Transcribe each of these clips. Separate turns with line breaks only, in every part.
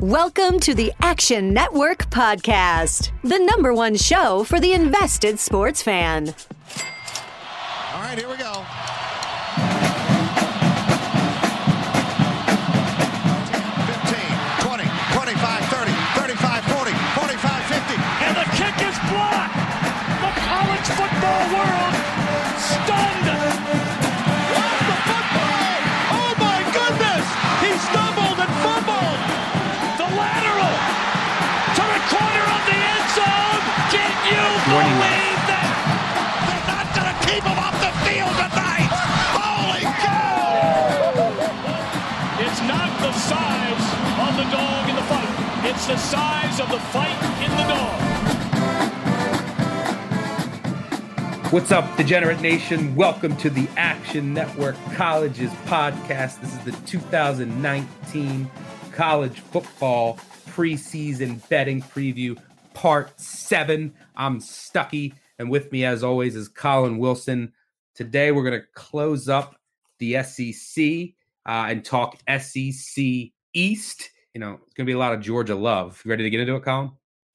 Welcome to the Action Network Podcast, the number one show for the invested sports fan.
All right, here we go. 15,
size of the fight in the dog.
What's up, Degenerate Nation? Welcome to the Action Network Colleges podcast. This is the 2019 college football preseason betting preview, part seven. I'm Stuckey, and with me, as always, is Collin Wilson. Today, we're going to close up the SEC uh, and talk SEC East. You know, it's going to be a lot of Georgia love. You ready to get into it, Collin?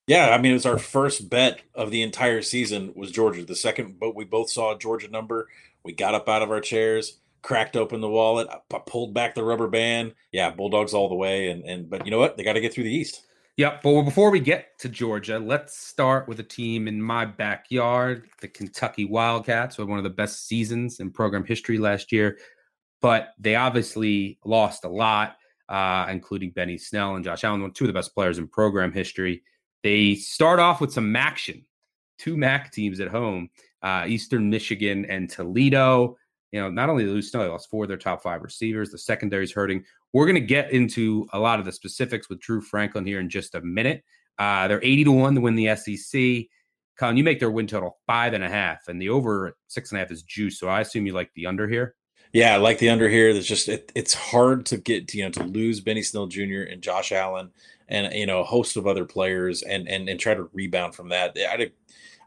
Yeah, I mean, it was our first bet of the entire season was Georgia. The second, but we both saw a Georgia number. We got up out of our chairs, cracked open the wallet, uh, I pulled back the rubber band. Yeah, Bulldogs all the way. And and but you know what? They got to get through the East.
Yep. But before we get to Georgia, let's start with a team in my backyard, the Kentucky Wildcats, had one of the best seasons in program history last year. But they obviously lost a lot, uh, including Benny Snell and Josh Allen, two of the best players in program history. They start off with some action, two MAC teams at home, uh, Eastern Michigan and Toledo. You know, not only did they lose Snell, they lost four of their top five receivers. The secondary's hurting. We're going to get into a lot of the specifics with Drew Franklin here in just a minute. Uh, they're 80 to 1 to win the SEC. Collin, you make their win total five and a half, and the over six and a half is juice. So I assume you like the under here.
Yeah, I like the under here. There's just it, it's hard to get you know to lose Benny Snell Jr. and Josh Allen and you know a host of other players and and and try to rebound from that. I,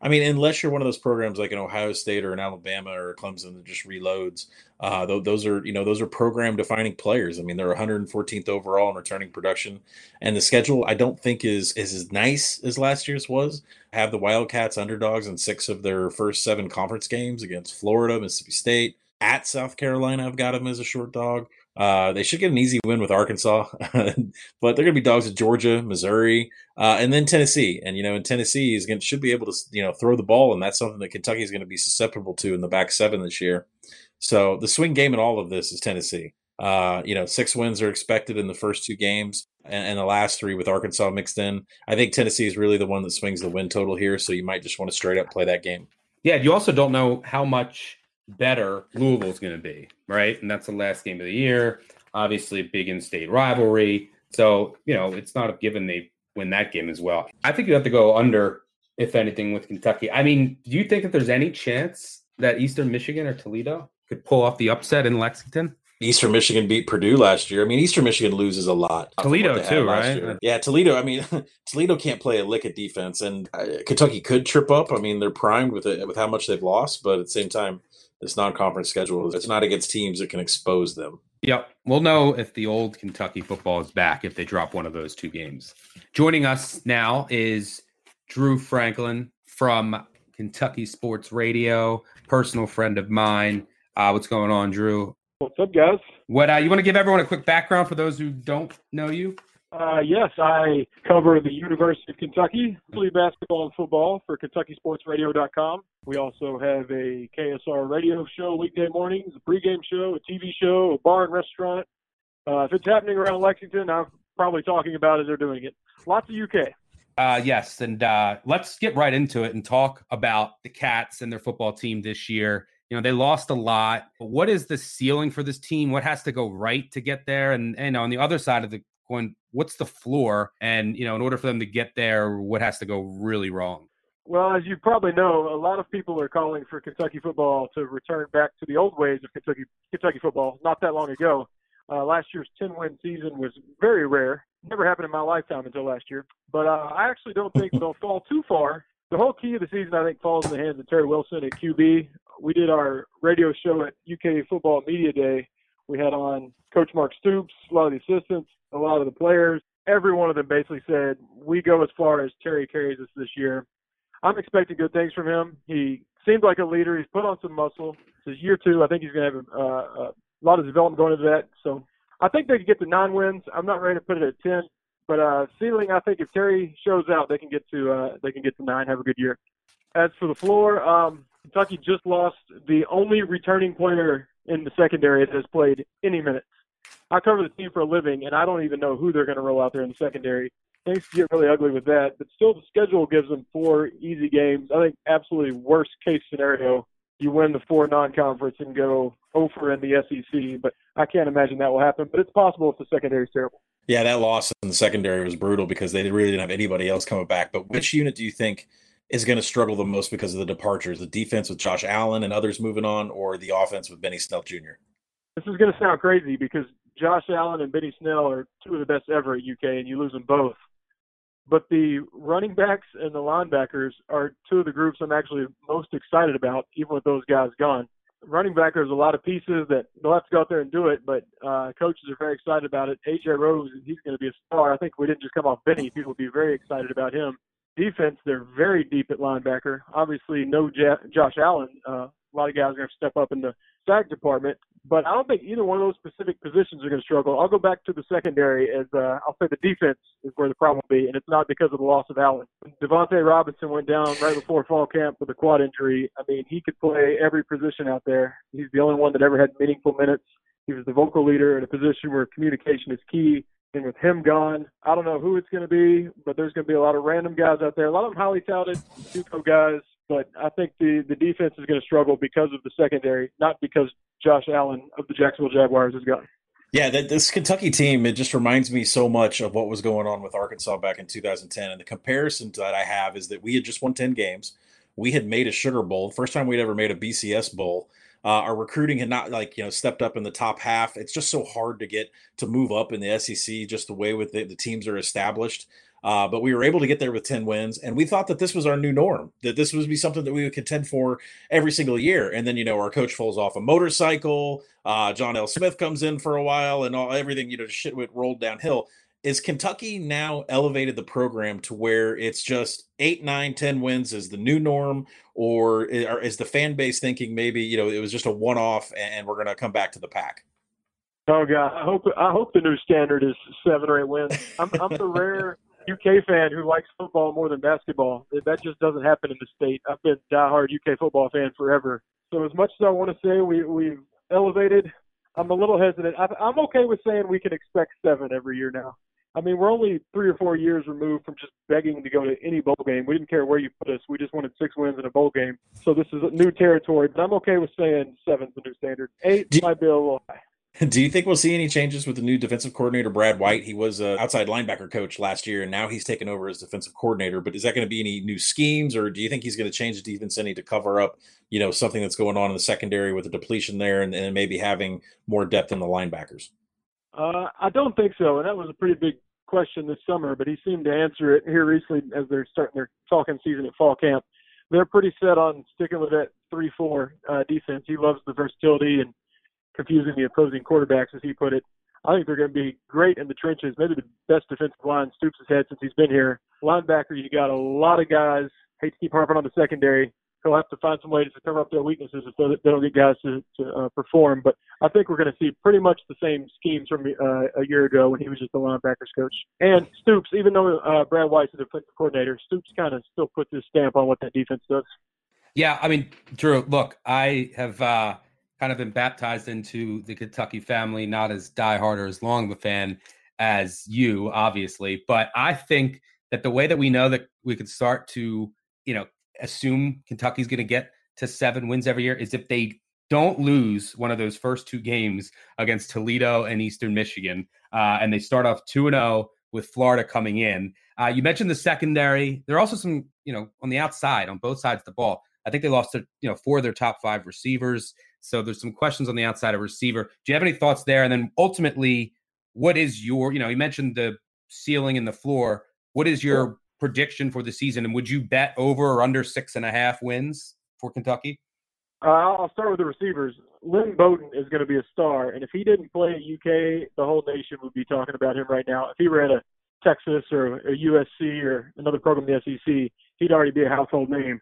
I mean, unless you're one of those programs like an Ohio State or an Alabama or Clemson that just reloads, uh, tho- those are you know those are program defining players. I mean, they're 114th overall in returning production, and the schedule I don't think is is as nice as last year's was. Have the Wildcats underdogs in six of their first seven conference games against Florida, Mississippi State, at South Carolina. I've got them as a short dog. Uh, they should get an easy win with Arkansas, but they're going to be dogs at Georgia, Missouri, uh, and then Tennessee. And you know, in Tennessee is going to should be able to you know throw the ball, and that's something that Kentucky is going to be susceptible to in the back seven this year. So the swing game in all of this is Tennessee. Uh, you know, six wins are expected in the first two games, and, and the last three with Arkansas mixed in. I think Tennessee is really the one that swings the win total here, so you might just want to straight up play that game.
Yeah, you also don't know how much better Louisville's going to be, right? And that's the last game of the year. Obviously, big in-state rivalry. So you know, it's not a given they win that game as well. I think you have to go under, if anything, with Kentucky. I mean, do you think that there's any chance that Eastern Michigan or Toledo could pull off the upset in Lexington?
Eastern Michigan beat Purdue last year. I mean, Eastern Michigan loses a lot.
Toledo
what they had
too, right?
year. Yeah, Toledo. I mean, Toledo can't play a lick of defense, and uh, Kentucky could trip up. I mean, they're primed with it with how much they've lost, but at the same time, this non-conference schedule it's not against teams that can expose them.
Yep. We'll know if the old Kentucky football is back if they drop one of those two games. Joining us now is Drew Franklin from Kentucky Sports Radio, personal friend of mine. Uh, what's going on, Drew?
What's up, guys?
What uh, you want to give everyone a quick background for those who don't know you?
Uh, yes, I cover the University of Kentucky, basketball and football for KentuckySportsRadio.com. We also have a KSR radio show weekday mornings, a pregame show, a TV show, a bar and restaurant. Uh, if it's happening around Lexington, I'm probably talking about it. They're doing it. Lots of UK.
Uh, yes, and uh, let's get right into it and talk about the Cats and their football team this year. You know, they lost a lot. What is the ceiling for this team? What has to go right to get there? And and on the other side of the coin, what's the floor? And you know, in order for them to get there, what has to go really wrong?
Well, as you probably know, a lot of people are calling for Kentucky football to return back to the old ways of Kentucky Kentucky football. Not that long ago, uh, last year's 10-win season was very rare. Never happened in my lifetime until last year. But uh, I actually don't think they'll fall too far. The whole key of the season, I think, falls in the hands of Terry Wilson at QB. We did our radio show at UK Football Media Day. We had on Coach Mark Stoops, a lot of the assistants, a lot of the players, every one of them basically said, we go as far as Terry carries us this year. I'm expecting good things from him. He seems like a leader. He's put on some muscle. This is year two. I think he's going to have a, a lot of development going into that. So I think they can get to nine wins. I'm not ready to put it at ten, but uh, ceiling. I think if Terry shows out, they can get to uh, they can get to nine. Have a good year. As for the floor, um, Kentucky just lost the only returning player in the secondary that has played any minutes. I cover the team for a living, and I don't even know who they're going to roll out there in the secondary. Things get really ugly with that, but still, the schedule gives them four easy games. I think absolutely worst case scenario, you win the four non-conference and go over in the SEC. But I can't imagine that will happen. But it's possible if the secondary is terrible.
Yeah, that loss in the secondary was brutal because they really didn't have anybody else coming back. But which unit do you think is going to struggle the most because of the departures? The defense with Josh Allen and others moving on, or the offense with Benny Snell Jr.?
This is going to sound crazy because Josh Allen and Benny Snell are two of the best ever at UK, and you lose them both. But the running backs and the linebackers are two of the groups I'm actually most excited about, even with those guys gone. Running back, there's a lot of pieces that they'll have to go out there and do it, but uh, coaches are very excited about it. AJ Rose, he's going to be a star. I think we didn't just come off Benny; people will be very excited about him. Defense, they're very deep at linebacker. Obviously, no J- Josh Allen. Uh, a lot of guys are going to step up in the sack department. But I don't think either one of those specific positions are going to struggle. I'll go back to the secondary as uh, I'll say the defense is where the problem will be, and it's not because of the loss of Allen. Davonte Robinson went down right before fall camp with a quad injury. I mean, he could play every position out there. He's the only one that ever had meaningful minutes. He was the vocal leader in a position where communication is key. And with him gone, I don't know who it's going to be, but there's going to be a lot of random guys out there. A lot of them highly touted, JUCO guys. But I think the the defense is going to struggle because of the secondary, not because Josh Allen of the Jacksonville Jaguars is gone.
Yeah, this Kentucky team, it just reminds me so much of what was going on with Arkansas back in 2010. And the comparison that I have is that we had just won 10 games. We had made a Sugar Bowl, first time we'd ever made a BCS Bowl. Uh, our recruiting had not like you know stepped up in the top half. It's just so hard to get to move up in the SEC, just the way with the, the teams are established. Uh, but we were able to get there with 10 wins. And we thought that this was our new norm, that this would be something that we would contend for every single year. And then, you know, our coach falls off a motorcycle. Uh, John L. Smith comes in for a while and all everything, you know, shit went rolled downhill. Is Kentucky now elevated the program to where it's just eight, nine, ten wins is the new norm, or is the fan base thinking maybe you know it was just a one off and we're going to come back to the pack?
Oh God, I hope I hope the new standard is seven or eight wins. I'm, I'm the rare UK fan who likes football more than basketball. That just doesn't happen in the state. I've been a diehard UK football fan forever. So as much as I want to say we we've elevated, I'm a little hesitant. I'm okay with saying we can expect seven every year now. I mean, we're only three or four years removed from just begging to go to any bowl game. We didn't care where you put us. We just wanted six wins in a bowl game. So this is new territory, but I'm okay with saying seven's the new standard. Eight might be a little high.
Do you think we'll see any changes with the new defensive coordinator, Brad White? He was an outside linebacker coach last year, and now he's taken over as defensive coordinator. But is that going to be any new schemes, or do you think he's going to change the defense any to cover up, you know, something that's going on in the secondary with the depletion there, and, and maybe having more depth in the linebackers?
Uh, I don't think so, and that was a pretty big question this summer. But he seemed to answer it here recently as they're starting their talking season at fall camp. They're pretty set on sticking with that three-four uh, defense. He loves the versatility and confusing the opposing quarterbacks, as he put it. I think they're going to be great in the trenches. Maybe the best defensive line Stoops has had since he's been here. Linebacker, you got a lot of guys. Hate to keep harping on the secondary. He'll have to find some ways to cover up their weaknesses if they don't get guys to, to uh, perform. But I think we're going to see pretty much the same schemes from uh, a year ago when he was just the linebackers coach. And Stoops, even though uh, Brad is the defensive coordinator, Stoops kind of still puts his stamp on what that defense does.
Yeah, I mean, Drew, look, I have uh, kind of been baptized into the Kentucky family, not as diehard or as long of a fan as you, obviously. But I think that the way that we know that we could start to, you know, assume Kentucky's going to get to seven wins every year is if they don't lose one of those first two games against Toledo and Eastern Michigan, uh, and they start off two and zero oh with Florida coming in. Uh, you mentioned the secondary. There are also some, you know, on the outside, on both sides of the ball. I think they lost, their, you know, four of their top five receivers. So there's some questions on the outside of receiver. Do you have any thoughts there? And then ultimately, what is your, you know, you mentioned the ceiling and the floor. What is your prediction for the season? And would you bet over or under six and a half wins for Kentucky?
Uh, I'll start with the receivers. Lynn Bowden is going to be a star, and if he didn't play at UK, the whole nation would be talking about him right now. If he were at a Texas or, or USC or another program in the SEC, he'd already be a household name.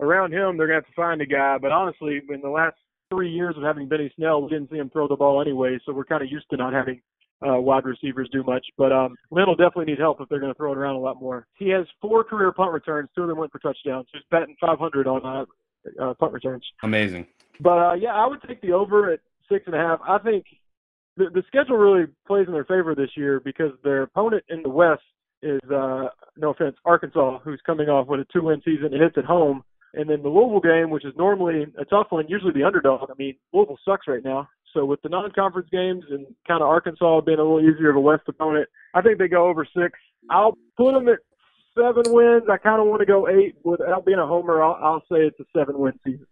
Around him, they're going to have to find a guy. But honestly, in the last three years of having Benny Snell, we didn't see him throw the ball anyway, so we're kind of used to not having uh, wide receivers do much. But um, Lynn will definitely need help if they're going to throw it around a lot more. He has four career punt returns. Two of them went for touchdowns. He's batting 500 on uh, uh, punt returns.
Amazing.
But uh, yeah, I would take the over at six and a half. I think the, the schedule really plays in their favor this year because their opponent in the West is, uh, no offense, Arkansas, who's coming off with a two-win season and it's at home. And then the Louisville game, which is normally a tough one, usually the underdog. I mean, Louisville sucks right now. So with the non-conference games and kind of Arkansas being a little easier of a West opponent, I think they go over six. I'll put them at seven wins. I kind of want to go eight. Without being a homer, I'll, I'll say it's a seven-win season.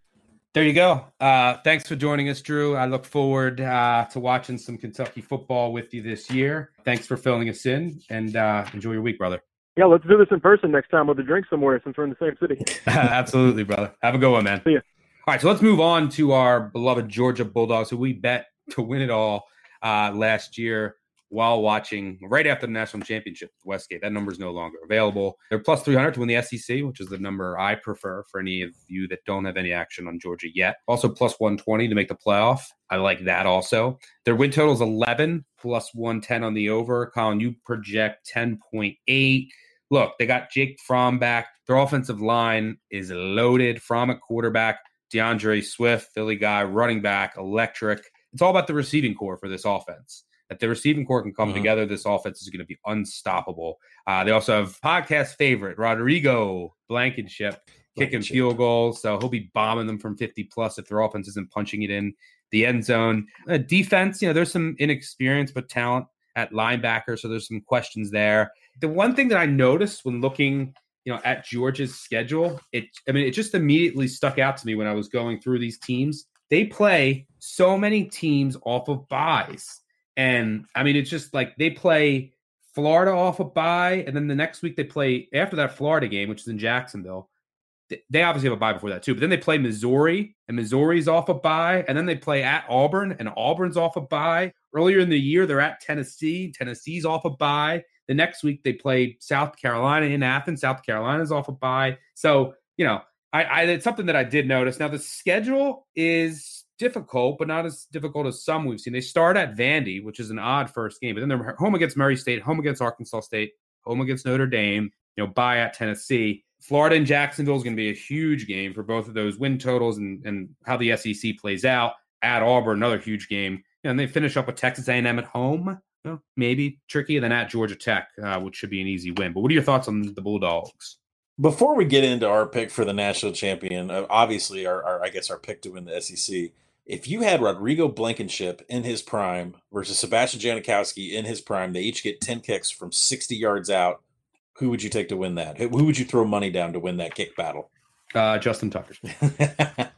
There you go. Uh, thanks for joining us, Drew. I look forward uh, to watching some Kentucky football with you this year. Thanks for filling us in, and uh, enjoy your week, brother.
Yeah, let's do this in person next time with a drink somewhere since we're in the same city.
Absolutely, brother. Have a good one, man.
See ya.
All right, so let's move on to our beloved Georgia Bulldogs, who we bet to win it all uh, last year while watching right after the national championship Westgate. That number is no longer available. They're plus 300 to win the SEC, which is the number I prefer for any of you that don't have any action on Georgia yet. Also, plus 120 to make the playoff. I like that also. Their win total is 11, plus 110 on the over. Collin, you project 10.8. Look, they got Jake Fromm back. Their offensive line is loaded. Fromm at quarterback, D'Andre Swift, Philly guy, running back, electric. It's all about the receiving corps for this offense that the receiving corps can come
Mhm.
together, this offense is going to be unstoppable. Uh, they also have podcast favorite Rodrigo Blankenship kicking
Blankenship.
field goals, so he'll be bombing them from 50 plus if their offense isn't punching it in the end zone. Uh, defense, you know, there's some inexperience but talent at linebacker, so there's some questions there. The one thing that I noticed when looking, you know, at Georgia's schedule, it I mean, it just immediately stuck out to me when I was going through these teams. They play so many teams off of buys. And I mean, it's just like they play Florida off a bye, and then the next week they play after that Florida game, which is in Jacksonville. They obviously have a bye before that too, but then they play Missouri, and Missouri's off a bye, and then they play at Auburn, and Auburn's off a bye. Earlier in the year, they're at Tennessee. Tennessee's off a bye. The next week they play South Carolina in Athens. South Carolina's off a bye. So you know, I, I it's something that I did notice. Now the schedule is difficult, but not as difficult as some we've seen. They start at Vandy, which is an odd first game, but then they're home against Murray State, home against Arkansas State, home against Notre Dame, you know, bye at Tennessee. Florida and Jacksonville is going to be a huge game for both of those win totals and, and how the SEC plays out. At Auburn, another huge game. And they finish up with Texas A&M at home. Know, maybe tricky, then at Georgia Tech, uh, which should be an easy win. But what are your thoughts on the Bulldogs?
Before we get into our pick for the national champion, uh, obviously our, our I guess our pick to win the SEC. If you had Rodrigo Blankenship in his prime versus Sebastian Janikowski in his prime, they each get 10 kicks from 60 yards out. Who would you take to win that? Who who would you throw money down to win that kick battle?
Uh, Justin Tucker.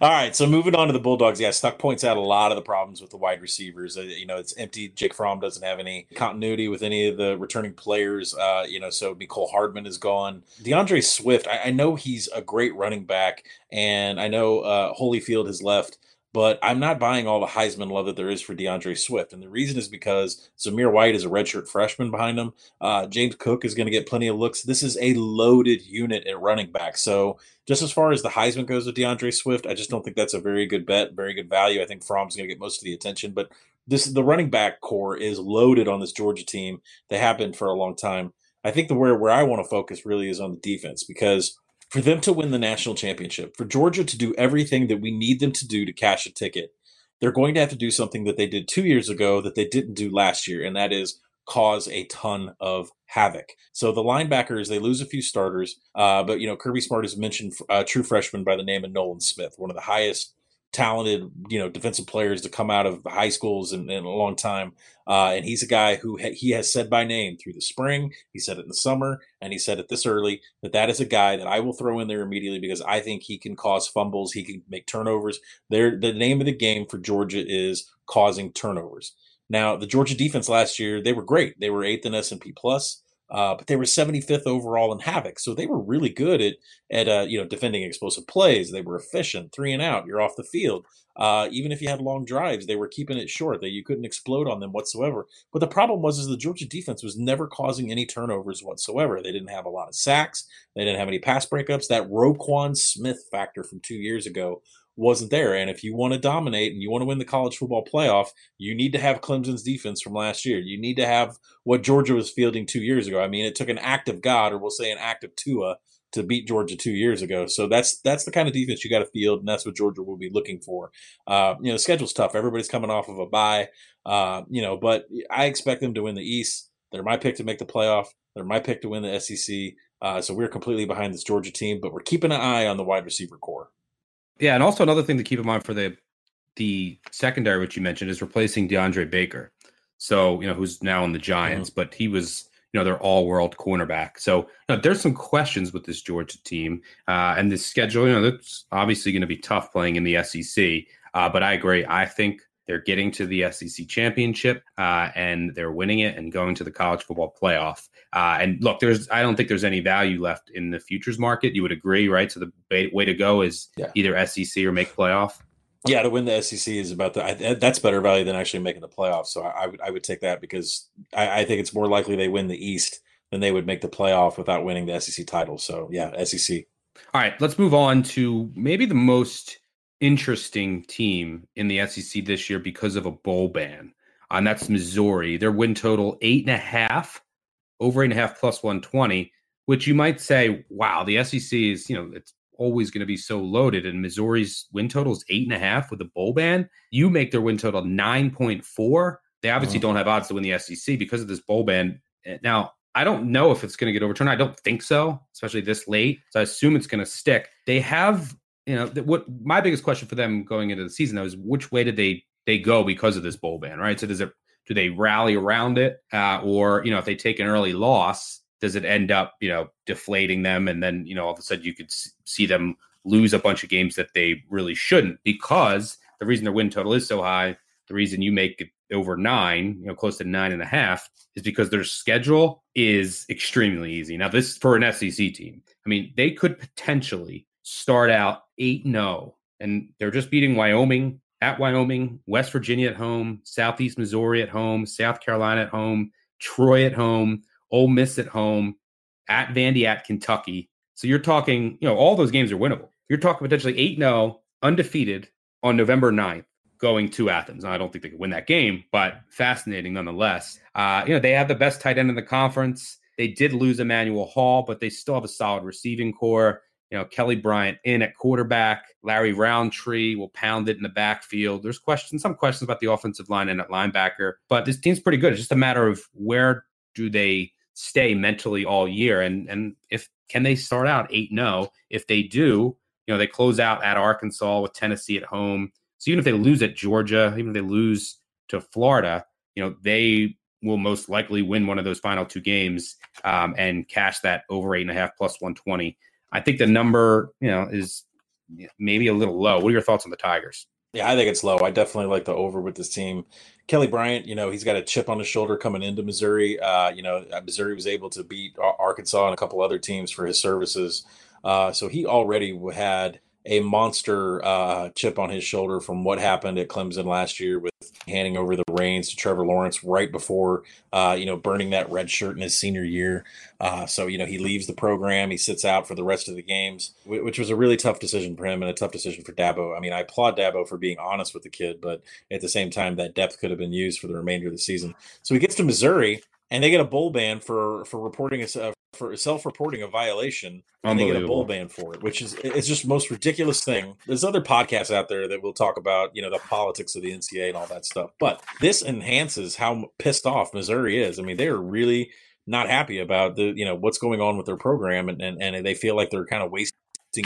All right, so moving on to the Bulldogs. Yeah, Stuck points out a lot of the problems with the wide receivers. Uh, you know, it's empty. Jake Fromm doesn't have any continuity with any of the returning players. Uh, you know, so Mecole Hardman is gone. D'Andre Swift, I, I know he's a great running back, and I know uh, Holyfield has left. But I'm not buying all the Heisman love that there is for D'Andre Swift. And the reason is because Zamir White is a redshirt freshman behind him. Uh, James Cook is going to get plenty of looks. This is a loaded unit at running back. So just as far as the Heisman goes with D'Andre Swift, I just don't think that's a very good bet, very good value. I think Fromm's going to get most of the attention, but this the running back corps is loaded on this Georgia team. They have been for a long time. I think the where where I want to focus really is on the defense because for them to win the national championship, for Georgia to do everything that we need them to do to cash a ticket, they're going to have to do something that they did two years ago that they didn't do last year, and that is cause a ton of havoc. So the linebackers, they lose a few starters, uh, but you know Kirby Smart has mentioned a true freshman by the name of Nolan Smith, one of the highest talented you know defensive players to come out of high schools in, in a long time. Uh, and he's a guy who ha- he has said by name through the spring. He said it in the summer, and he said it this early that that is a guy that I will throw in there immediately because I think he can cause fumbles, he can make turnovers. There, the name of the game for Georgia is causing turnovers. Now, the Georgia defense last year, they were great. They were eighth in S and P plus. Uh, but they were 75th overall in havoc, so they were really good at at uh, you know defending explosive plays. They were efficient, three and out. You're off the field. Uh, even if you had long drives, they were keeping it short. That you couldn't explode on them whatsoever. But the problem was is the Georgia defense was never causing any turnovers whatsoever. They didn't have a lot of sacks. They didn't have any pass breakups. That Roquan Smith factor from two years ago wasn't there. And if you want to dominate and you want to win the college football playoff, you need to have Clemson's defense from last year. You need to have what Georgia was fielding two years ago. I mean, it took an act of God, or we'll say an act of Tua, to beat Georgia two years ago. So that's that's the kind of defense you got to field, and that's what Georgia will be looking for. Uh, you know, the schedule's tough. Everybody's coming off of a bye. Uh, you know, but I expect them to win the East. They're my pick to make the playoff. They're my pick to win the SEC. Uh, so we're completely behind this Georgia team, but we're keeping an eye on the wide receiver corps.
Yeah, and also another thing to keep in mind for the the secondary, which you mentioned, is replacing DeAndre Baker. So you know who's now in the Giants, mm-hmm. but he was you know their all world cornerback. So you know, there's some questions with this Georgia team uh, and this schedule. You know that's obviously going to be tough playing in the SEC. Uh, but I agree. I think they're getting to the SEC championship uh, and they're winning it and going to the college football playoff. Uh, and look, there's I don't think there's any value left in the futures market. You would agree, right? So the way to go is yeah. either SEC or make playoff.
Yeah, to win the SEC is about the that's better value than actually making the playoffs. So I, I would I would take that because I, I, think it's more likely they win the East than they would make the playoff without winning the SEC title. So yeah, SEC.
All right, let's move on to maybe the most interesting team in the SEC this year because of a bowl ban, and that's Missouri. Their win total eight and a half, over eight and a half plus one twenty, which you might say, wow, the SEC is you know it's always going to be so loaded, and Missouri's win total is eight and a half with a bowl ban. You make their win total nine point four. They obviously don't have odds to win the SEC because of this bowl ban. Eh, now, I don't know if it's going to get overturned. I don't think so, especially this late. So I assume it's going to stick. They have you know, what my biggest question for them going into the season though is which way did they they go because of this bowl ban, right? So does it do they rally around it, uh, or you know, if they take an early loss, does it end up you know deflating them, and then you know all of a sudden you could see them lose a bunch of games that they really shouldn't because the reason their win total is so high, the reason you make it over nine, you know, close to nine and a half, is because their schedule is extremely easy. Now, this for an SEC team. I mean, they could potentially start out 8 0, and they're just beating Wyoming at Wyoming, West Virginia at home, Southeast Missouri at home, South Carolina at home, Troy at home, Ole Miss at home, at Vandy at Kentucky. So you're talking, you know, all those games are winnable. You're talking potentially 8 0, undefeated on November 9th going to Athens. Now, I don't think they could win that game, but fascinating nonetheless. Uh, you know, they have the best tight end in the conference. They did lose Emmanuel Hall, but they still have a solid receiving corps. You know, Kelly Bryant in at quarterback. Larry Rountree will pound it in the backfield. There's questions, some questions about the offensive line and at linebacker, but this team's pretty good. It's just a matter of where do they stay mentally all year, and and if can they start out eight 0 If they do, you know, they close out at Arkansas with Tennessee at home. So even if they lose at Georgia, even if they lose to Florida, you know, they will most likely win one of those final two games um, and cash that over eight and a half plus 120. I think the number, you know, is maybe a little low. What are your thoughts on the Tigers?
Yeah, I think it's low. I definitely like the over with this team. Kelly Bryant, you know, he's got a chip on his shoulder coming into Missouri. Uh, you know, uh, Missouri was able to beat Arkansas and a couple other teams for his services. Uh, so he already had a monster uh, chip on his shoulder from what happened at Clemson last year with handing over the reins to Trevor Lawrence right before, uh, you know, burning that red shirt in his senior year. Uh, so, you know, he leaves the program. He sits out for the rest of the games, which was a really tough decision for him and a tough decision for Dabo. I mean, I applaud Dabo for being honest with the kid, but at the same time, that depth could have been used for the remainder of the season. So he gets to Missouri and they get a bowl ban for for reporting a, for self-reporting a violation and they get a bowl ban for it which is it's just most ridiculous thing. There's other podcasts out there that will talk about you know the politics of the ncaa and all that stuff but this enhances how pissed off missouri is. I mean they're really not happy about the you know what's going on with their program and, and, and they feel like they're kind of wasting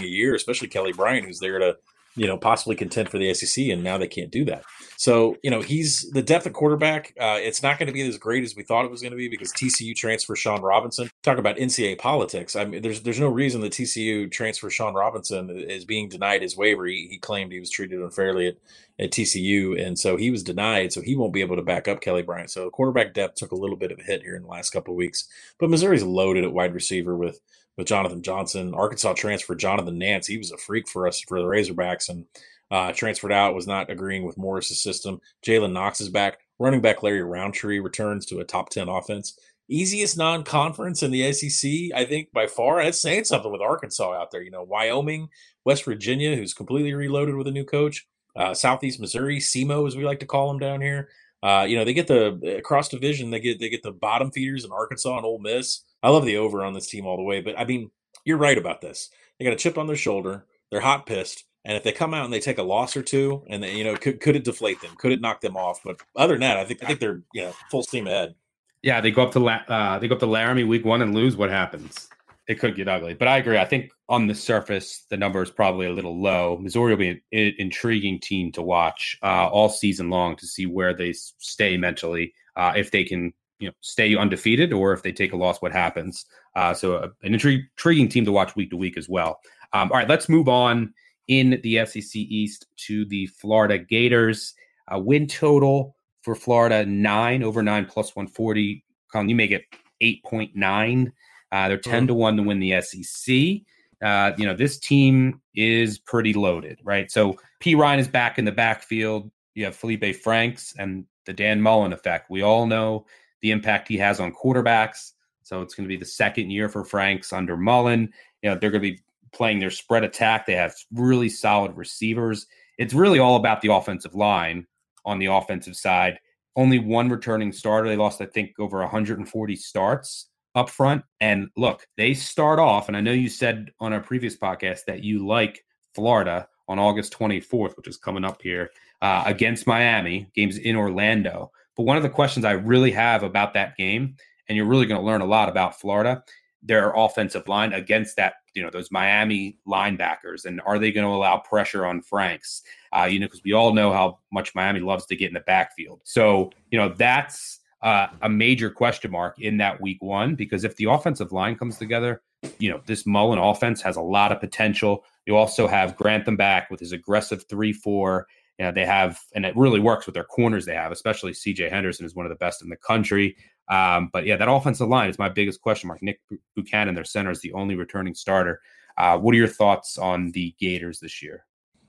a year especially kelly bryant who's there to you know, possibly contend for the SEC, and now they can't do that. So, you know, he's the depth of quarterback. Uh, it's not going to be as great as we thought it was going to be because TCU transfer Sean Robinson. Talk about NCAA politics. I mean, there's there's no reason the TCU transfer Sean Robinson is being denied his waiver. He, he claimed he was treated unfairly at, at TCU, and so he was denied. So he won't be able to back up Kelly Bryant. So quarterback depth took a little bit of a hit here in the last couple of weeks. But Missouri's loaded at wide receiver with with Johnathon Johnson. Arkansas transfer Jonathan Nance. He was a freak for us for the Razorbacks and uh, transferred out, was not agreeing with Morris's system. Jalen Knox is back. Running back Larry Rountree returns to a top 10 offense. Easiest non conference in the SEC, I think, by far. That's saying something with Arkansas out there. You know, Wyoming, West Virginia, who's completely reloaded with a new coach, uh, Southeast Missouri, SEMO, as we like to call them down here. Uh, you know, they get the across division, they get they get the bottom feeders in Arkansas and Ole Miss. I love the over on this team all the way, but I mean, you're right about this. They got a chip on their shoulder. They're hot pissed. And if they come out and they take a loss or two, and they, you know, could could it deflate them? Could it knock them off? But other than that, I think I think they're you know full steam ahead.
Yeah, they go up to uh, they go up to Laramie week one and lose. What happens? It could get ugly. But I agree. I think on the surface, the number is probably a little low. Missouri will be an, an intriguing team to watch uh, all season long to see where they stay mentally, uh, if they can you know stay undefeated or if they take a loss, what happens. Uh, so uh, an intriguing team to watch week to week as well. Um, all right, let's move on in the SEC East to the Florida Gators. A win total for Florida nine over nine plus 140. Collin, you make it 8.9. Uh, they're 10 to 1 to win the SEC. Uh, you know, this team is pretty loaded, right? So Perine is back in the backfield. You have Felipe Franks and the Dan Mullen effect. We all know the impact he has on quarterbacks. So it's going to be the second year for Franks under Mullen. You know, they're going to be playing their spread attack. They have really solid receivers. It's really all about the offensive line on the offensive side. Only one returning starter. They lost, I think, over 140 starts up front. And look, they start off, and I know you said on a previous podcast that you like Florida on August 24th, which is coming up here uh, against Miami, games in Orlando. But one of the questions I really have about that game, and you're really going to learn a lot about Florida, their offensive line against that, you know, those Miami linebackers? And are they going to allow pressure on Franks? Uh, you know, because we all know how much Miami loves to get in the backfield. So, you know, that's uh, a major question mark in that week one because if the offensive line comes together, you know, this Mullen offense has a lot of potential. You also have Grantham back with his aggressive 3 4. You know, they have, and it really works with their corners they have, especially CJ Henderson is one of the best in the country. Um, but yeah, that offensive line is my biggest question mark. Nick Buchanan, their center, is the only returning starter. Uh, what are your thoughts on the Gators this year?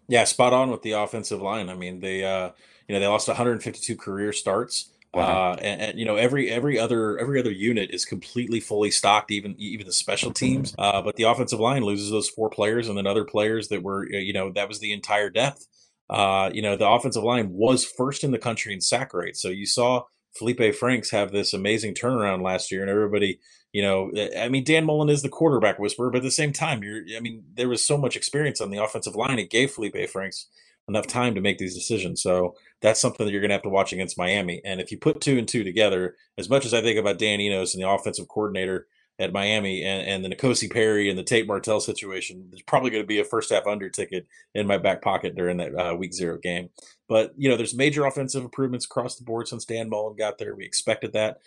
Yeah, spot on with the offensive line. I mean, they uh, you know they lost 152 career starts. Uh, and, and, you know every every other every other unit is completely fully stocked, even even the special teams. Uh, but the offensive line loses those four players, and then other players that were you know that was the entire depth. Uh, you know the offensive line was first in the country in sack rate, so you saw Felipe Franks have this amazing turnaround last year, and everybody, you know, I mean, Dan Mullen is the quarterback whisperer, but at the same time, you're, I mean, there was so much experience on the offensive line. It gave Felipe Franks enough time to make these decisions. So that's something that you're going to have to watch against Miami. And if you put two and two together, as much as I think about Dan Enos and the offensive coordinator at Miami and, and the N'Kosi Perry and the Tate Martell situation, there's probably going to be a first half under ticket in my back pocket during that uh, week zero game. But, you know, there's major offensive improvements across the board since Dan Mullen got there. We expected that.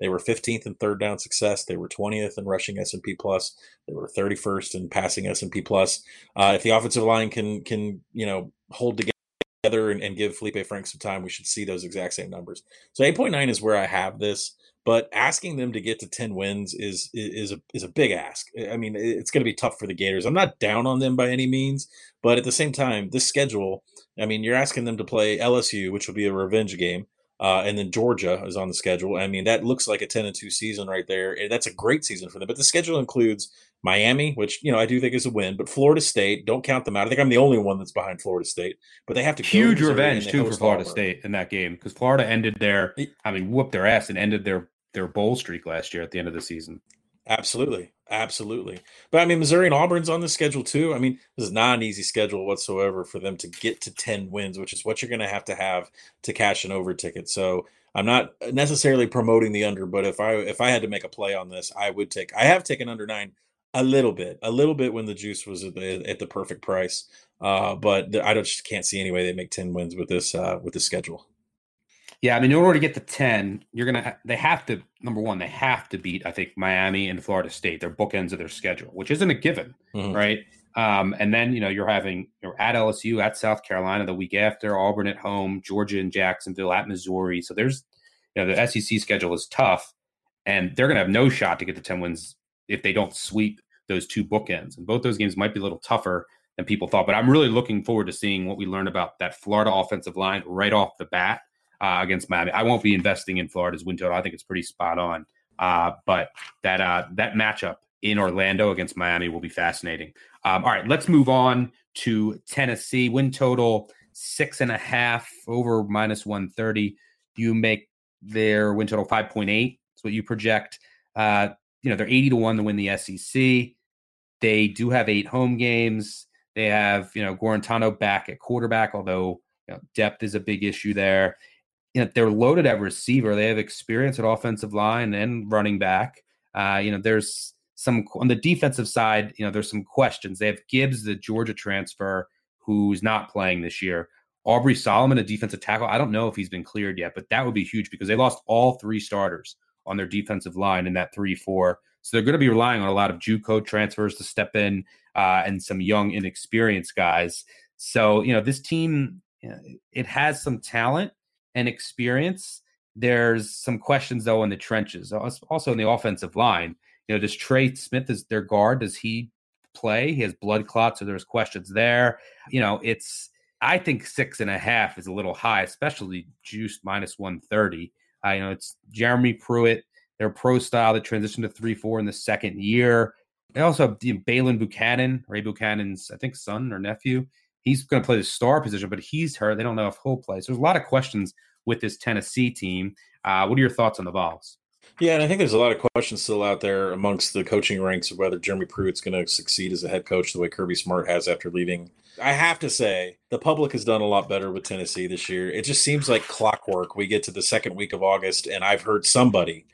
They were 15th in third down success. They were 20th in rushing S&P plus. They were 31st in passing S&P plus. Uh, if the offensive line can can you know hold together and, and give Felipe Frank some time, we should see those exact same numbers. So 8.9 is where I have this but asking them to get to 10 wins is is a is a big ask. I mean, it's going to be tough for the Gators. I'm not down on them by any means, but at the same time, this schedule, I mean, you're asking them to play LSU, which will be a revenge game. Uh, and then Georgia is on the schedule. I mean, that looks like a 10 and 2 season right there. That's a great season for them. But the schedule includes Miami, which, you know, I do think is a win, but Florida State, don't count them out. I think I'm the only one that's behind Florida State, but they have to
huge revenge too for Florida Auburn. State in that game because Florida ended their, I mean, whooped their ass and ended their their bowl streak last year at the end of the season.
Absolutely. Absolutely. But I mean, Missouri and Auburn's on the schedule too. I mean, this is not an easy schedule whatsoever for them to get to 10 wins, which is what you're going to have to have to cash an over ticket. So I'm not necessarily promoting the under, but if I if I had to make a play on this, I would take I have taken under nine A little bit, a little bit when the juice was at the, at the perfect price. Uh, but I don't, just can't see any way they make ten wins with this uh, with the schedule.
Yeah, I mean, in order to get to ten, you're gonna they have to number one they have to beat I think Miami and Florida State. They're bookends of their schedule, which isn't a given, mm-hmm. right? Um, and then you know you're having you're at LSU, at South Carolina the week after, Auburn at home, Georgia and Jacksonville at Missouri. So there's you know the SEC schedule is tough, and they're gonna have no shot to get to ten wins if they don't sweep those two bookends. And both those games might be a little tougher than people thought. But I'm really looking forward to seeing what we learn about that Florida offensive line right off the bat uh, against Miami. I won't be investing in Florida's win total. I think it's pretty spot on. Uh, but that uh, that matchup in Orlando against Miami will be fascinating. Um, all right, let's move on to Tennessee. Win total six and a half over minus 130. You make their win total 5.8. That's what you project. Uh, you know, they're 80 to 1 to win the SEC. They do have eight home games. They have, you know, Guarantano back at quarterback, although you know, depth is a big issue there you know, they're loaded at receiver. They have experience at offensive line and running back. Uh, you know, there's some on the defensive side. You know, there's some questions. They have Gibbs, the Georgia transfer, who's not playing this year. Aubrey Solomon, a defensive tackle. I don't know if he's been cleared yet, but that would be huge because they lost all three starters on their defensive line in that three-four. So they're going to be relying on a lot of JUCO transfers to step in uh, and some young, inexperienced guys. So you know, this team you know, it has some talent and experience. There's some questions though in the trenches, also in the offensive line. You know, does Trey Smith is their guard? Does he play? He has blood clots, so there's questions there. You know, it's I think six and a half is a little high, especially juiced minus one thirty. You know, it's Jeremy Pruitt, their pro style that transitioned to three four in the second year. They also have Baylen Buchanan, Ray Buchanan's I think son or nephew he's going to play the star position, but he's hurt. They don't know if he'll play. So there's a lot of questions with this Tennessee team. Uh, what are your thoughts on the Vols?
Yeah, and I think there's a lot of questions still out there amongst the coaching ranks of whether Jeremy Pruitt's going to succeed as a head coach the way Kirby Smart has after leaving. I have to say, the public has done a lot better with Tennessee this year. It just seems like clockwork. We get to the second week of August, and I've heard somebody,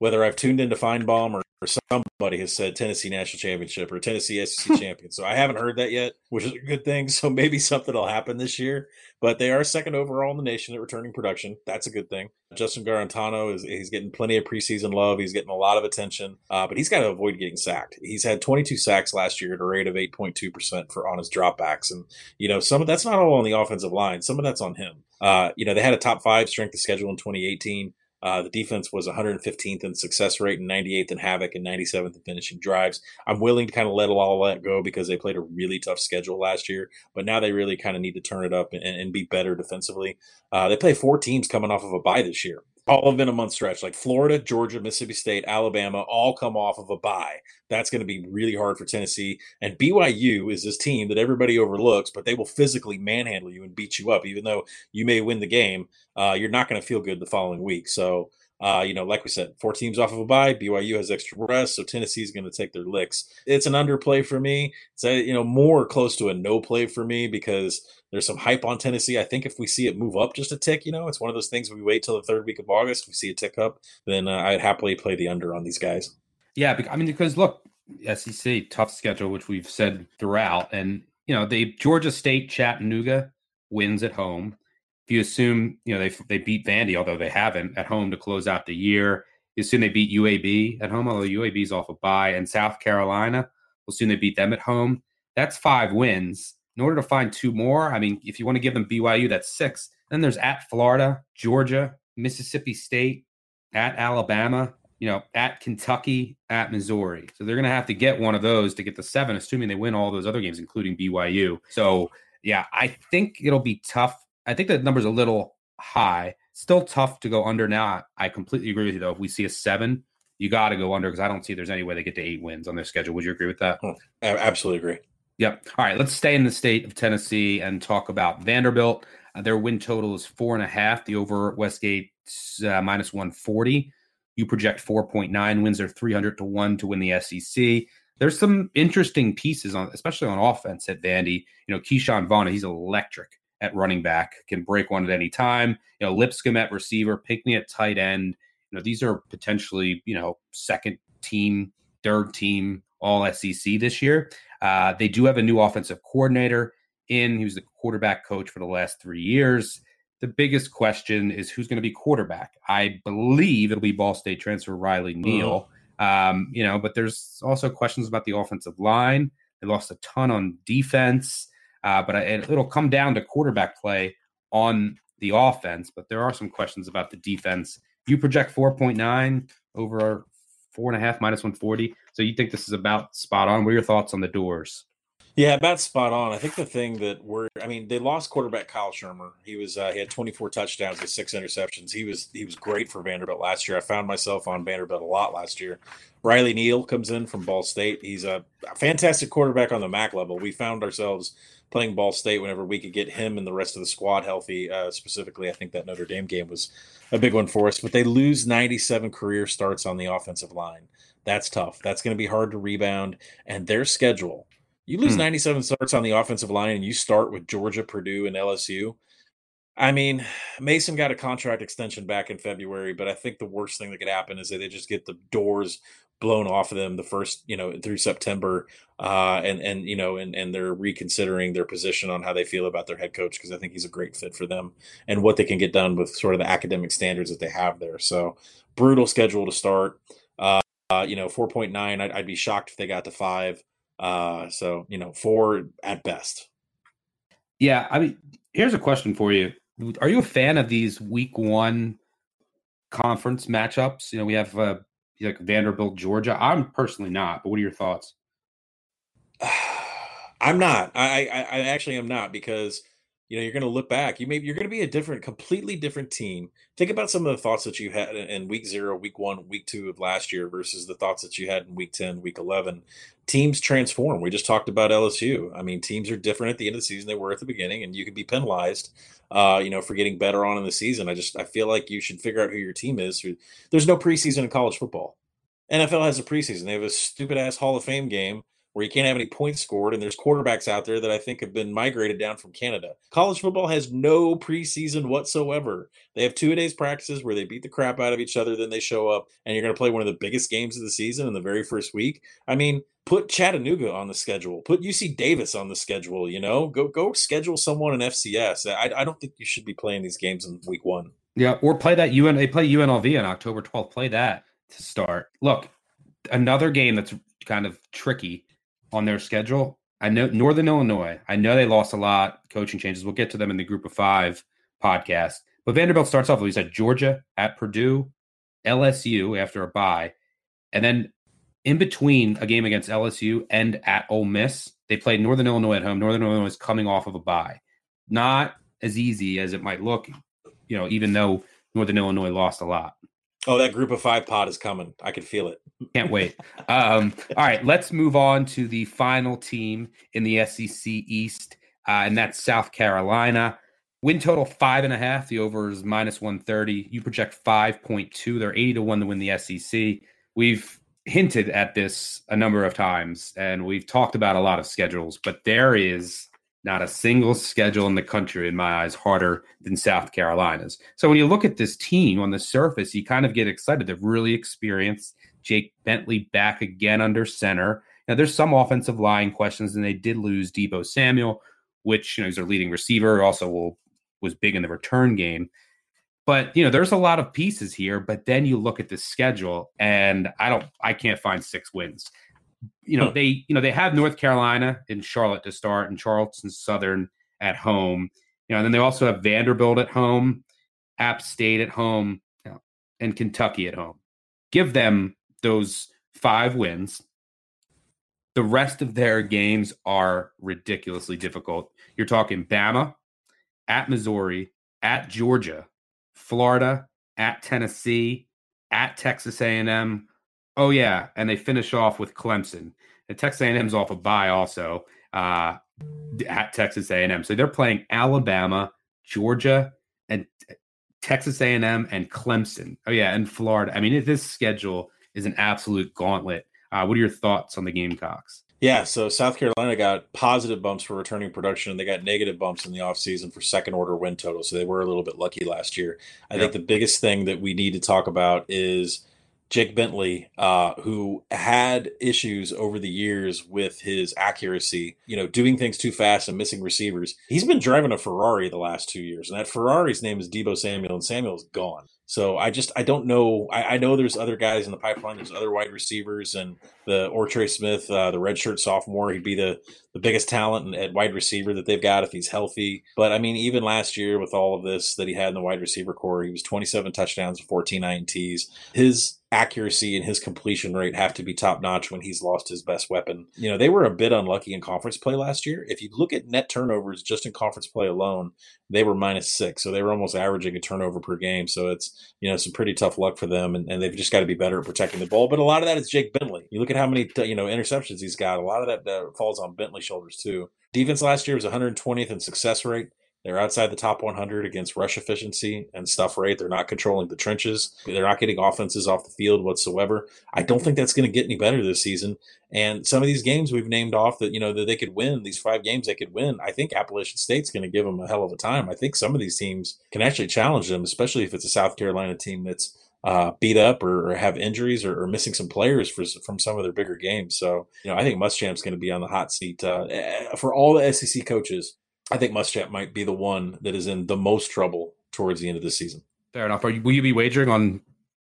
whether I've tuned into Finebaum or or somebody has said Tennessee national championship or Tennessee SEC champion. So I haven't heard that yet, which is a good thing. So maybe something will happen this year. But they are second overall in the nation at returning production. That's a good thing. Justin Guarantano is he's getting plenty of preseason love. He's getting a lot of attention, uh, but he's got to avoid getting sacked. He's had 22 sacks last year at a rate of 8.2 percent for on his dropbacks, and you know some of that's not all on the offensive line. Some of that's on him. Uh, you know they had a top five strength of schedule in 2018. Uh, the defense was 115th in success rate and 98th in havoc and 97th in finishing drives. I'm willing to kind of let all that go because they played a really tough schedule last year, but now they really kind of need to turn it up and, and be better defensively. Uh, they play four teams coming off of a bye this year all of in a month stretch, like Florida, Georgia, Mississippi State, Alabama, all come off of a bye. That's going to be really hard for Tennessee. And BYU is this team that everybody overlooks, but they will physically manhandle you and beat you up. Even though you may win the game, uh, you're not going to feel good the following week. So, uh, you know, like we said, four teams off of a bye. BYU has extra rest, so Tennessee's going to take their licks. It's an underplay for me. It's a, you know more close to a no play for me because there's some hype on Tennessee. I think if we see it move up just a tick, you know, it's one of those things we wait till the third week of August, we see a tick up, then uh, I'd happily play the under on these guys.
Yeah, I mean, because look, SEC tough schedule, which we've said throughout, and you know, the Georgia State, Chattanooga wins at home. If you assume, you know, they they beat Vandy, although they haven't at home to close out the year. You assume they beat UAB at home, although UAB's off a bye, and South Carolina. We'll assume they beat them at home. That's five wins in order to find two more, I mean, if you want to give them BYU, that's six. Then there's at Florida, Georgia, Mississippi State, at Alabama, you know, at Kentucky, at Missouri. So they're going to have to get one of those to get the seven, assuming they win all those other games, including BYU. So, yeah, I think it'll be tough. I think the number's a little high. Still tough to go under now. I completely agree with you, though. If we see a seven, you got to go under because I don't see there's any way they get to eight wins on their schedule. Would you agree with that? Hmm.
I absolutely agree.
Yep. All right. Let's stay in the state of Tennessee and talk about Vanderbilt. Uh, their win total is four and a half. The over Westgate uh, minus 140. You project 4.9 wins. They're 300 to 1 to win the SEC. There's some interesting pieces on, especially on offense at Vandy. You know, Ke'Shawn Vaughn, he's electric at running back, can break one at any time. You know, Lipscomb at receiver, Pinkney at tight end. You know, these are potentially, you know, second team, third team All SEC this year. Uh, they do have a new offensive coordinator in. He was the quarterback coach for the last three years. The biggest question is who's going to be quarterback. I believe it'll be Ball State transfer Riley mm-hmm. Neal. Um, you know, but there's also questions about the offensive line. They lost a ton on defense, uh, but it, it'll come down to quarterback play on the offense. But there are some questions about the defense. You project 4.9 over four and a half minus 140. So you think this is about spot on. What are your thoughts on the 'Dores?
Yeah, about spot on. I think the thing that we're, I mean, they lost quarterback Kyle Shurmur. He was, uh, he had 24 touchdowns with six interceptions. He was, he was great for Vanderbilt last year. I found myself on Vanderbilt a lot last year. Riley Neal comes in from Ball State. He's a, a fantastic quarterback on the MAC level. We found ourselves playing Ball State whenever we could get him and the rest of the squad healthy. Uh, specifically, I think that Notre Dame game was a big one for us. But they lose 97 career starts on the offensive line. That's tough. That's going to be hard to rebound. And their schedule you lose hmm. 97 starts on the offensive line and you start with Georgia, Purdue, and LSU. I mean, Mason got a contract extension back in February, but I think the worst thing that could happen is that they just get the doors blown off of them the first, you know, through September, uh, and and you know, and and they're reconsidering their position on how they feel about their head coach because I think he's a great fit for them and what they can get done with sort of the academic standards that they have there. So brutal schedule to start. Uh, uh, you know, four point nine. I'd, I'd be shocked if they got to five. Uh, so you know, four at best.
Yeah, I mean, here's a question for you: Are you a fan of these Week One conference matchups? You know, we have uh, like Vanderbilt, Georgia. I'm personally not, but what are your thoughts?
I'm not. I, I I actually am not because you know you're going to look back you maybe you're going to be a different completely different team. Think about some of the thoughts that you had in week zero week one week two of last year versus the thoughts that you had in week 10 week 11 teams transform. We just talked about lsu i mean teams are different at the end of the season they were at the beginning and you can be penalized uh, you know for getting better on in the season. I just i feel like you should figure out who your team is. There's no preseason in college football. Nfl has a preseason. They have a stupid ass hall of fame game where you can't have any points scored, and there's quarterbacks out there that I think have been migrated down from Canada. College football has no preseason whatsoever. They have two days practices where they beat the crap out of each other, then they show up, and you're going to play one of the biggest games of the season in the very first week. I mean, put Chattanooga on the schedule, put UC Davis on the schedule. You know, go go schedule someone in FCS. I, I don't think you should be playing these games in week one.
Yeah, or play that UN. They play UNLV on October 12th. Play that to start. Look, another game that's kind of tricky on their schedule. I know Northern Illinois. I know they lost a lot coaching changes. We'll get to them in the group of five podcast. But Vanderbilt starts off. He's at Georgia, at Purdue, LSU after a bye, and then in between a game against LSU and at Ole Miss, they played Northern Illinois at home. Northern Illinois is coming off of a bye. Not as easy as it might look, you know, even though Northern Illinois lost a lot.
Oh, that group of five pod is coming. I can feel it.
Can't wait. Um, all right, let's move on to the final team in the SEC East, uh, and that's South Carolina. Win total five and a half. The over is minus 130. You project 5.2. They're 80 to 1 to win the SEC. We've hinted at this a number of times, and we've talked about a lot of schedules, but there is not a single schedule in the country, in my eyes, harder than South Carolina's. So when you look at this team on the surface, you kind of get excited. They're really experienced. Jake Bentley back again under center. Now there's some offensive line questions, and they did lose Deebo Samuel, which you know he's their leading receiver. Also, will was big in the return game. But you know, there's a lot of pieces here. But then you look at the schedule, and I don't, I can't find six wins you know, hmm. they you know they have North Carolina in Charlotte to start and Charleston Southern at home. You know, and then they also have Vanderbilt at home, App State at home, you know, and Kentucky at home. Give them those five wins. The rest of their games are ridiculously difficult. You're talking Bama, at Missouri, at Georgia, Florida, at Tennessee, at Texas A&M, Oh yeah, and they finish off with Clemson. And Texas A&M's off a bye also uh, at Texas A&M. So they're playing Alabama, Georgia, and Texas A&M and Clemson. Oh yeah, and Florida. I mean, this schedule is an absolute gauntlet. Uh, what are your thoughts on the Gamecocks?
Yeah, so South Carolina got positive bumps for returning production, and they got negative bumps in the offseason for second order win total. So they were a little bit lucky last year. I think the biggest thing that we need to talk about is Jake Bentley, uh, who had issues over the years with his accuracy, you know, doing things too fast and missing receivers. He's been driving a Ferrari the last two years, and that Ferrari's name is Deebo Samuel, and Samuel's gone. So I just I don't know. I, I, know there's other guys in the pipeline. There's other wide receivers and the Ortre Smith, uh, the redshirt sophomore. He'd be the the biggest talent at wide receiver that they've got if he's healthy. But I mean, even last year with all of this that he had in the wide receiver corps, he was 27 touchdowns, 14 ints. His accuracy and his completion rate have to be top notch when he's lost his best weapon. You know, they were a bit unlucky in conference play last year. If you look at net turnovers just in conference play alone, they were minus six. So they were almost averaging a turnover per game. So it's, you know, some pretty tough luck for them. And, and they've just got to be better at protecting the ball. But a lot of that is Jake Bentley. You look at how many, you know, interceptions he's got. A lot of that uh, falls on Bentley's shoulders too. Defense last year was 120th in success rate. They're outside the top 100 against rush efficiency and stuff rate. They're not controlling the trenches. They're not getting offenses off the field whatsoever. I don't think that's going to get any better this season. And some of these games we've named off that you know that they could win, these five games they could win. I think Appalachian State's going to give them a hell of a time. I think some of these teams can actually challenge them, especially if it's a South Carolina team that's uh, beat up or, or have injuries or, or, missing some players for, from some of their bigger games. So, you know, I think Muschamp's going to be on the hot seat uh, eh, for all the SEC coaches. I think Muschamp might be the one that is in the most trouble towards the end of the season.
Fair enough. You, will you be wagering on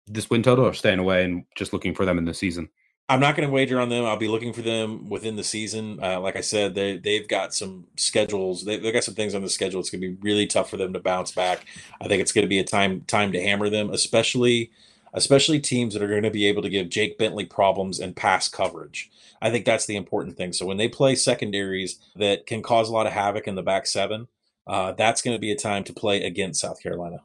this win total or staying away and just looking for them in the season?
I'm not going to wager on them. I'll be looking for them within the season. Uh, like I said, they they've got some schedules. They, have got some things on the schedule. It's going to be really tough for them to bounce back. I think it's going to be a time time to hammer them, especially especially teams that are going to be able to give Jake Bentley problems and pass coverage. I think that's the important thing. So when they play secondaries that can cause a lot of havoc in the back seven, uh, that's going to be a time to play against South Carolina.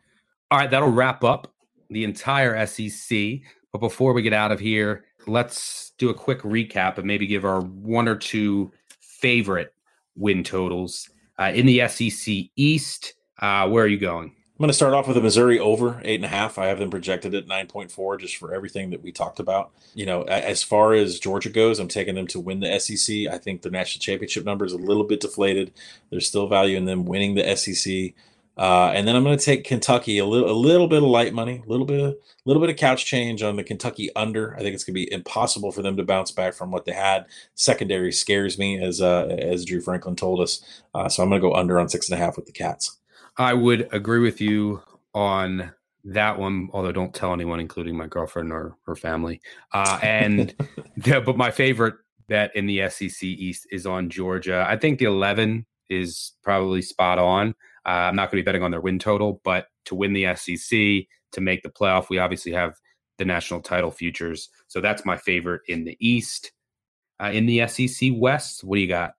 All right, that'll wrap up the entire SEC. But before we get out of here, let's do a quick recap and maybe give our one or two favorite win totals uh, in the SEC East. Uh, where are you going?
I'm going to start off with a Missouri over eight and a half. I have them projected at 9.4 just for everything that we talked about. You know, as far as Georgia goes, I'm taking them to win the SEC. I think the national championship number is a little bit deflated. There's still value in them winning the SEC. Uh, and then I'm going to take Kentucky a little, a little bit of light money, a little bit, a little bit of couch change on the Kentucky under. I think it's going to be impossible for them to bounce back from what they had. Secondary scares me, as uh, as Drew Franklin told us. Uh, so I'm going to go under on six and a half with the Cats.
I would agree with you on that one, although don't tell anyone, including my girlfriend or her family. Uh, and yeah, but my favorite bet in the SEC East is on Georgia. I think the 11 is probably spot on. Uh, I'm not going to be betting on their win total, but to win the SEC, to make the playoff, we obviously have the national title futures. So that's my favorite in the East. Uh, in the SEC West, what do you got?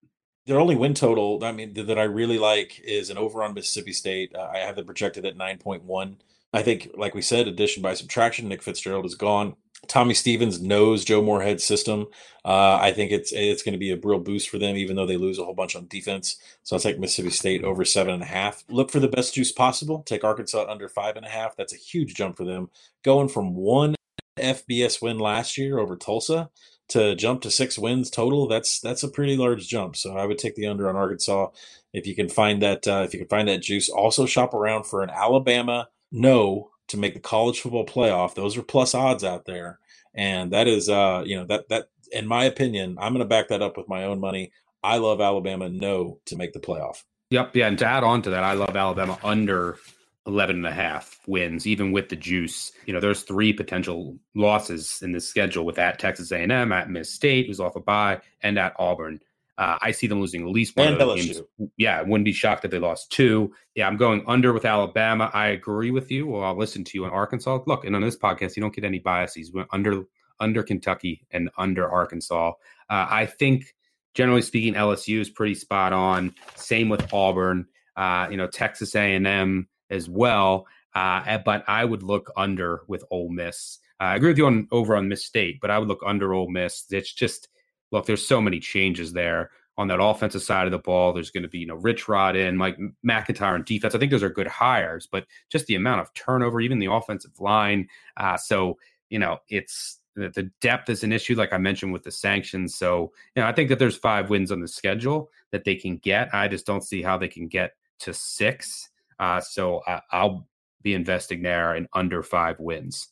Their only win total, I mean, that I really like is an over on Mississippi State. Uh, I have them projected at 9.1. I think, like we said, addition by subtraction, Nick Fitzgerald is gone. Tommy Stevens knows Joe Moorhead's system. Uh, I think it's it's going to be a real boost for them, even though they lose a whole bunch on defense. So I'll take Mississippi State over seven and a half. Look for the best juice possible. Take Arkansas under five and a half. That's a huge jump for them. Going from one FBS win last year over Tulsa to jump to six wins total, that's that's a pretty large jump. So I would take the under on Arkansas if you can find that uh, if you can find that juice. Also shop around for an Alabama no to make the college football playoff. Those are plus odds out there, and that is uh you know that that in my opinion, I'm going to back that up with my own money. I love Alabama no to make the playoff.
Yep, yeah, and to add on to that, I love Alabama under 11 and a half wins even with the juice. You know there's three potential losses in this schedule with at texas a&m at miss state who's off a bye and at auburn. Uh, i see them losing at least one
and
of those games. Yeah I wouldn't be shocked if they lost two. Yeah i'm going under with alabama. I agree with you. Well i'll listen to you on arkansas. Look and on this podcast you don't get any biases. We under under kentucky and under arkansas. Uh, i think generally speaking lsu is pretty spot on. Same with auburn. Uh, you know texas a&m as well. Uh, but I would look under with Ole Miss. Uh, I agree with you on over on Miss State, but I would look under Ole Miss. It's just look, there's so many changes there on that offensive side of the ball. There's going to be you know Rich Rod in, Mike MacIntyre in defense. I think those are good hires, but just the amount of turnover, even the offensive line. Uh, so you know it's the depth is an issue, like I mentioned with the sanctions. So you know I think that there's five wins on the schedule that they can get. I just don't see how they can get to six. Uh, so I, will be investing there in under five wins.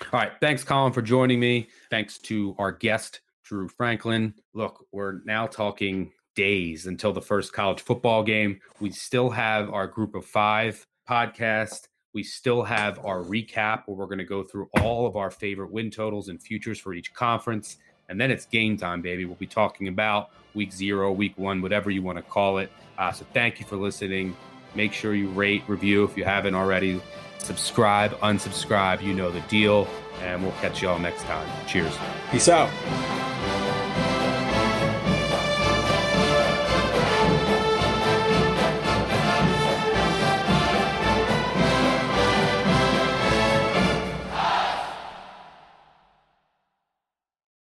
All right. Thanks, Collin, for joining me. Thanks to our guest, Drew Franklin. Look, we're now talking days until the first college football game. We still have our group of five podcast. We still have our recap where we're going to go through all of our favorite win totals and futures for each conference. And then it's game time, baby. We'll be talking about week zero, week one, whatever you want to call it. Uh, so thank you for listening. Make sure you rate, review if you haven't already. Subscribe, unsubscribe. You know the deal. And we'll catch you all next time. Cheers.
Peace out.